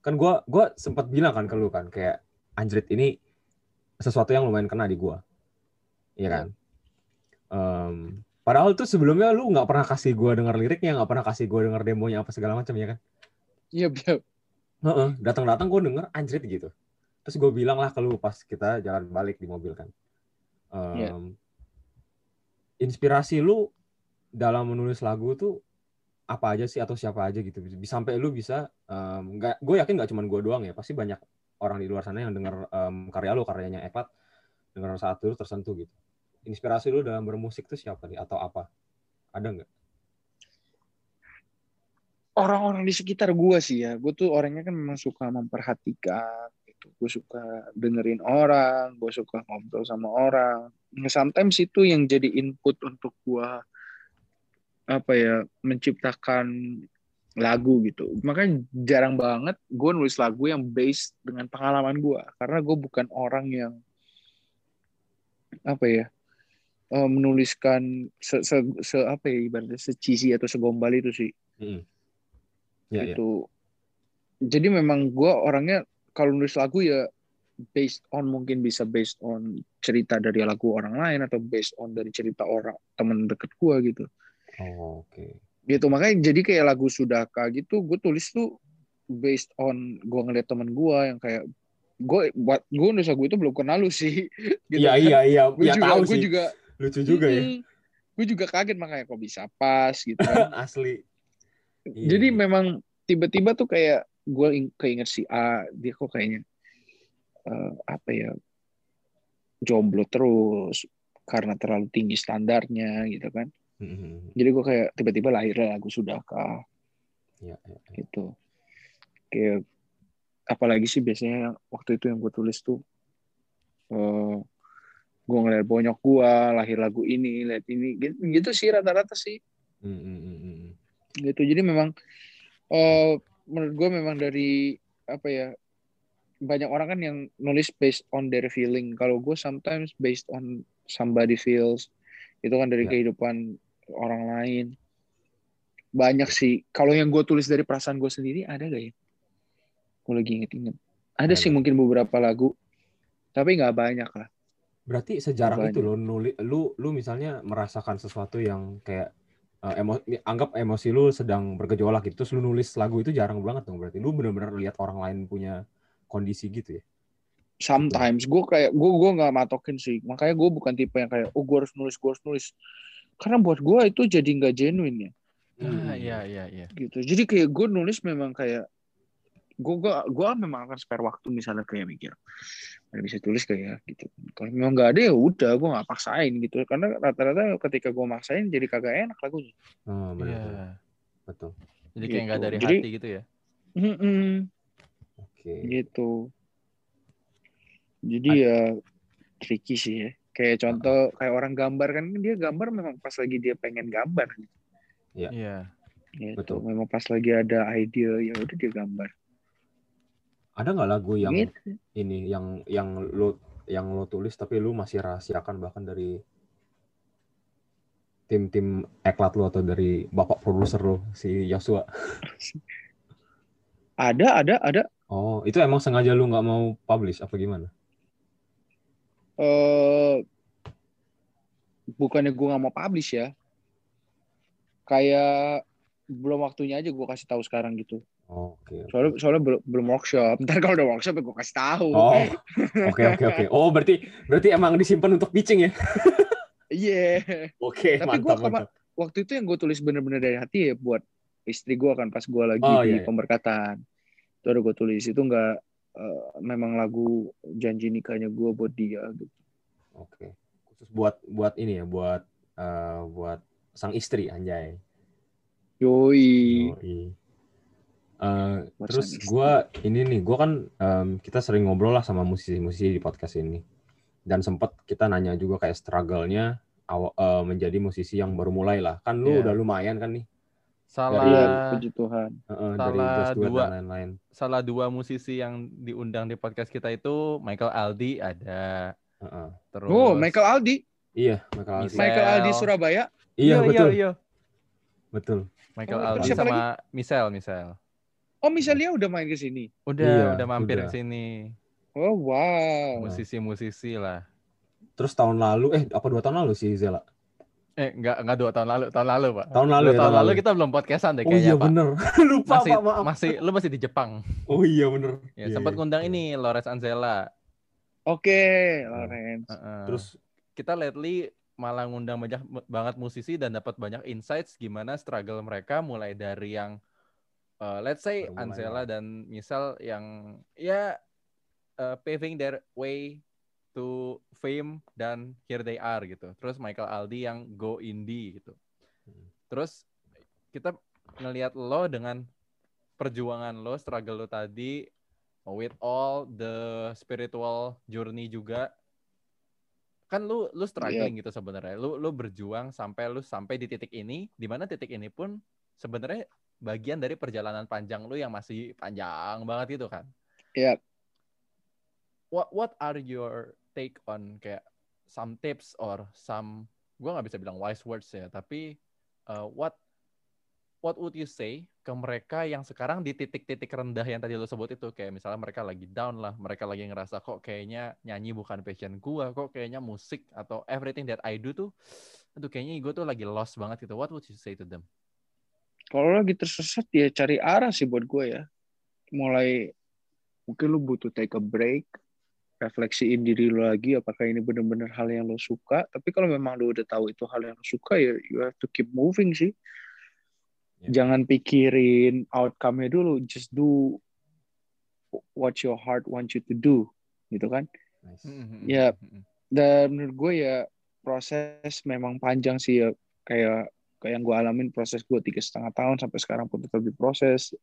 kan gua gua sempat bilang kan ke lu kan kayak anjrit ini sesuatu yang lumayan kena di gua. Iya kan? Em, padahal tuh sebelumnya lu nggak pernah kasih gua denger liriknya nggak pernah kasih gua denger demonya apa segala macam ya kan? Iya betul. Heeh, datang-datang gua denger anjrit gitu. Terus gue bilang lah ke lu pas kita jalan balik di mobil kan. Em, Iya. inspirasi lu dalam menulis lagu tuh apa aja sih atau siapa aja gitu bisa sampai lu bisa em, nggak gue yakin nggak cuma gue doang ya pasti banyak orang di luar sana yang denger em, karya lu karyanya Eklat denger saat lu tersentuh gitu inspirasi lu dalam bermusik tuh siapa nih atau apa ada nggak Orang-orang di sekitar gua sih ya. Gue tuh orangnya kan memang suka memperhatikan gitu. Gue suka dengerin orang, gue suka ngobrol sama orang. Nah, Sometimes itu yang jadi input untuk gua apa ya menciptakan lagu gitu. Makanya jarang banget gue nulis lagu yang based dengan pengalaman gua. Karena gue bukan orang yang apa ya eh, menuliskan se, se, se- apa ya ibaratnya secisi atau segombal itu sih. Mm-mm. ya ya. Itu. Jadi memang gue orangnya kalau nulis lagu ya based on mungkin bisa based on cerita dari lagu orang lain atau based on dari cerita orang temen deket gue gitu oh, oke. Gitu makanya jadi kayak lagu sudaka gitu gue tulis tuh based on gue ngeliat temen gue yang kayak gue buat gue nulis lagu itu belum kenal lu sih. Gitu iya kan. iya iya. Gue ya juga tahu gue sih. juga. Lucu juga ya. Gue juga kaget makanya kok bisa pas gitu kan. Asli. Iya. Jadi memang tiba-tiba tuh kayak gue keinget si A, dia kok kayaknya eh, apa ya jomblo terus karena terlalu tinggi standarnya gitu kan. Mm-mm. Jadi gue kayak tiba-tiba lahir lagu sudahkah Iya, iya, iya. gitu. Kayak apalagi sih biasanya waktu itu yang gue tulis tuh eh gue ngeliat bonyok gue lahir lagu ini, lihat ini gitu, gitu sih rata-rata sih. Mm, mm, mm, mm. gitu jadi memang eh menurut gue memang dari apa ya banyak orang kan yang nulis based on their feeling kalau gue sometimes based on somebody feels itu kan dari Ya. kehidupan orang lain. Banyak sih. Kalau yang gue tulis dari perasaan gue sendiri ada gak ya? Gue lagi inget-inget. Ada Ada. sih mungkin beberapa lagu. Tapi nggak banyak lah. Berarti sejarah itu lo nulis lu lu misalnya merasakan sesuatu yang kayak eh, emo, anggap emosi lu sedang bergejolak gitu terus lu nulis lagu itu jarang banget dong berarti. Lu benar-benar lihat orang lain punya kondisi gitu ya. sometimes. Gue kayak gue gue nggak matokin sih. Makanya gue bukan tipe yang kayak oh gue harus nulis gue harus nulis karena buat gue itu jadi nggak genuine ya Ah, iya, iya, iya. gitu jadi kayak gue nulis memang kayak gue gue gue memang akan spare waktu misalnya kayak mikir ada bisa tulis kayak gitu kalau memang nggak ada ya udah gue nggak paksain gitu karena rata-rata ketika gue maksain jadi kagak enak lagunya Oh, benar, Iya. benar. Betul. Jadi kayak nggak Gitu. dari Jadi- hati gitu ya. Mm-mm, Oke. gitu jadi ya tricky sih ya kayak contoh kayak orang gambar kan dia gambar memang pas lagi dia pengen gambar gitu. Iya. gitu Betul. memang pas lagi ada ide ya udah dia gambar Ada nggak lagu yang gitu. ini yang yang lo yang lo tulis tapi lu masih rahasiakan bahkan dari tim-tim eklat lo atau dari bapak produser lo si Joshua. ada ada ada Oh, itu emang sengaja lu nggak mau publish apa gimana? Eh bukannya gue nggak mau publish ya kayak belum waktunya aja gue kasih tahu sekarang gitu Oke. soalnya soalnya belum belum workshop ntar kalau udah workshop ya gue kasih tahu Oh, oke oke oke. Oh, berarti berarti emang disimpan untuk pitching ya? iya Oke, Tapi gua mantap kema- mantap. waktu itu yang gue tulis bener-bener dari hati ya buat istri gue kan pas gue lagi Oh, di iya, iya. pemberkatan itu ada gue tulis itu nggak eh, memang lagu janji nikahnya gue buat dia gitu. Oke. Khusus buat buat ini ya, buat eh, buat sang istri anjay. Yoi. Yoi. Buat terus gue ini nih, gue kan em, kita sering ngobrol lah sama musisi-musisi di podcast ini, dan sempet kita nanya juga kayak struggle-nya aw- menjadi musisi yang baru mulai lah. Kan lu Iya. udah lumayan kan nih, Salah Iya, puji Tuhan. Heeh, dari Salah It dua. dan lain-lain. salah dua musisi yang diundang di podcast kita itu Michael Aldi ada Heeh. terus Oh, Michael Aldi. Iya, Michael Aldi. Michelle. Michael Aldi Surabaya. Iya, betul, iya. betul. Michael Oh, Aldi sama Michelle Michelle Oh, misalnya udah main ke sini. udah Iya, udah mampir ke sini Oh, wow. musisi-musisi lah Terus tahun lalu, eh apa dua tahun lalu sih Zela? Eh enggak enggak dua tahun lalu tahun lalu pak Tahun lalu Dua ya, tahun lalu kita belum podcastan deh Oh kayaknya iya pak bener. Lupa masih Pak, maaf. masih lu masih di Jepang Oh iya bener. ya Iya, sempat iya. ngundang Iya. ini Lawrence Anzela Oke, Lawrence. Heeh. Terus kita lately malah ngundang banyak banget musisi dan dapat banyak insights gimana struggle mereka mulai dari yang uh, let's say lah. dan Michelle yang ya uh, paving their way to fame dan here they are gitu. Terus Michael Aldi yang go indie gitu. Terus kita ngelihat lo dengan perjuangan lo, struggle lo tadi with all the spiritual journey juga kan lu lu struggling gitu sebenarnya lu lu berjuang sampai lu sampai di titik ini di mana titik ini pun sebenarnya bagian dari perjalanan panjang lu yang masih panjang banget gitu kan Iya. what what are your take on kayak some tips or some gua nggak bisa bilang wise words ya tapi uh, what what would you say ke mereka yang sekarang di titik-titik rendah yang tadi lo sebut itu? Kayak misalnya mereka lagi down lah mereka lagi ngerasa kok kayaknya nyanyi bukan passion gua kok kayaknya musik atau everything that I do tuh aduh kayaknya gue tuh lagi lost banget gitu. What would you say to them? Kalau lagi tersesat ya cari arah sih buat gue ya. Mulai mungkin lu butuh take a break, refleksiin diri lu lagi apakah ini benar-benar hal yang lo suka. Tapi kalau memang lu udah tahu itu hal yang lo suka ya you have to keep moving sih. Ya. Jangan pikirin outcome-nya dulu, just do what your heart wants you to do, gitu kan? nice. Ya. dan menurut gue ya proses memang panjang sih ya kayak kayak yang gue alamin proses gue tiga setengah tahun sampai sekarang pun tetap diproses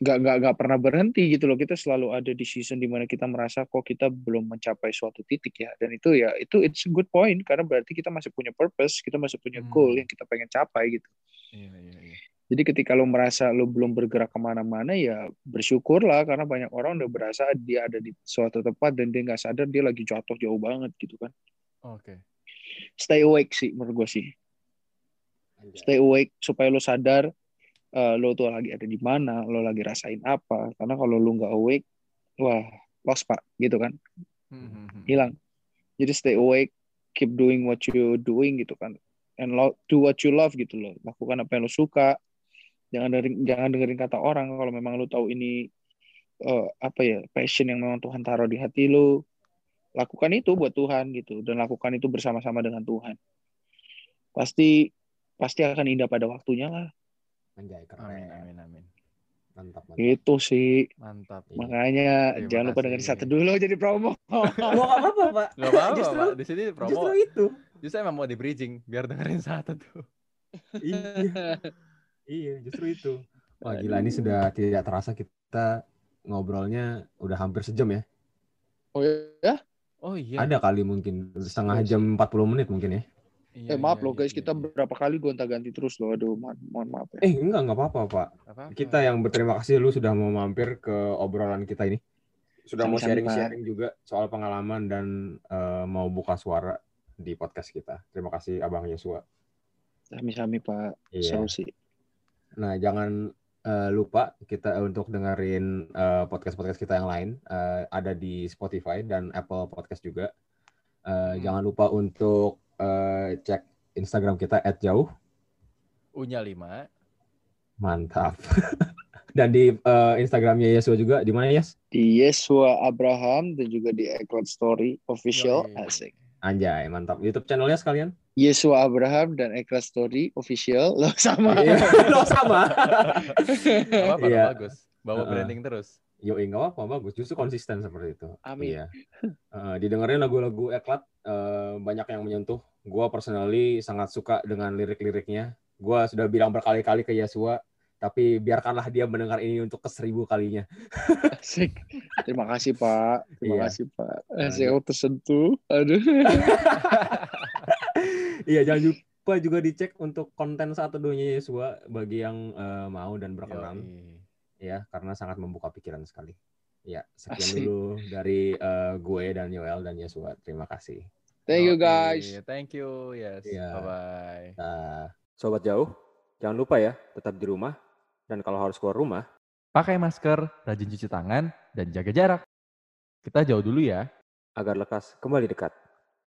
nggak nggak nggak pernah berhenti gitu loh. Kita selalu ada di season di mana kita merasa kok kita belum mencapai suatu titik ya. Dan itu ya itu it's a good point. Karena berarti kita masih punya purpose kita masih punya goal Hmm. yang kita pengen capai gitu. Iya iya iya. Jadi ketika lo merasa lo belum bergerak ke mana-mana ya bersyukurlah. Karena banyak orang udah berasa dia ada di suatu tempat dan dia nggak sadar dia lagi jatuh jauh banget gitu kan. Oke. Stay awake sih menurut gue sih. Anjay. stay awake supaya lo sadar eh, lo tuh lagi ada di mana lo lagi rasain apa. Karena kalau lo nggak awake wah lost pak gitu kan. Hmm, hilang. Jadi stay awake keep doing what you doing gitu kan. And lo, do what you love gitu loh. Lakukan apa yang lo suka. Jangan dengerin jangan dengerin kata orang kalau memang lo tahu ini eh, apa ya passion yang memang Tuhan taruh di hati lo. Lakukan itu buat Tuhan gitu. Dan lakukan itu bersama-sama dengan Tuhan. Pasti pasti akan indah pada waktunya lah Anjay, keren. amin amin amin Mantap, mantap. itu sih mantap Iya. makanya Terima jangan lupa dengerin satu dulu jadi promo nggak apa-apa, Pak. Gak apa-apa, Justru- Pak. Di sini promo. Justru itu. Justru emang mau di bridging biar dengerin satu tuh. iya. Iya, justru itu. Wah, gila ini sudah tidak terasa kita ngobrolnya udah hampir sejam ya. oh ya Oh iya. Ada kali mungkin setengah Iya jam 40 menit mungkin ya. Iya, eh maaf iya, loh guys iya, kita berapa kali gonta-ganti terus loh aduh mohon, mohon maaf ya Eh, enggak, enggak apa-apa, Pak. Apa-apa. Kita yang berterima kasih lu sudah mau mampir ke obrolan kita ini. Sudah mau Sama-sama, sharing-sharing juga soal pengalaman dan eh, mau buka suara di podcast kita. Terima kasih Abang Yesua. sami-sami pak Iya. seru sih Nah, jangan eh, lupa kita untuk dengerin eh, podcast-podcast kita yang lain. Eh, ada di Spotify dan Apple Podcast juga. Eh, Hmm. Jangan lupa untuk eh, cek Instagram kita @jauh. Unya 5. Mantap. Dan di eh, Instagramnya Yesua juga di mana Yes? Di Yesua Abraham dan juga di Eclat Story official Yoi. asik. Anjay, mantap. YouTube channelnya sekalian? Yesua Abraham dan Eclat Story official lo sama. Iya, lo sama. Gak apa-apa, Iya. bagus. Bawa Heeh. branding terus. Yo, nggak apa bagus. Justru konsisten seperti itu. Amin. Iya. Eh, didengerin lagu-lagu Eklat eh, banyak yang menyentuh. Gua personally sangat suka dengan lirik-liriknya. Gua sudah bilang berkali-kali ke Yesua, tapi biarkanlah dia mendengar ini untuk keseribu kalinya. Asik. Terima kasih Pak. Terima Iya. kasih Pak. Asik aku tersentuh. Aduh. Iya, jangan lupa juga dicek untuk konten saat teduhnya Yesua bagi yang eh, mau dan berkenan. Yoi. Ya karena sangat membuka pikiran sekali. Ya, sekian Asik. dulu dari eh, gue dan Yoel dan Yesua. Terima kasih. Thank you guys. Thank you. Yes. Iya. Bye-bye. Nah, sobat jauh, jangan lupa ya tetap di rumah dan kalau harus keluar rumah Pakai masker, rajin cuci tangan, dan jaga jarak. Kita jauh dulu ya. agar lekas kembali dekat.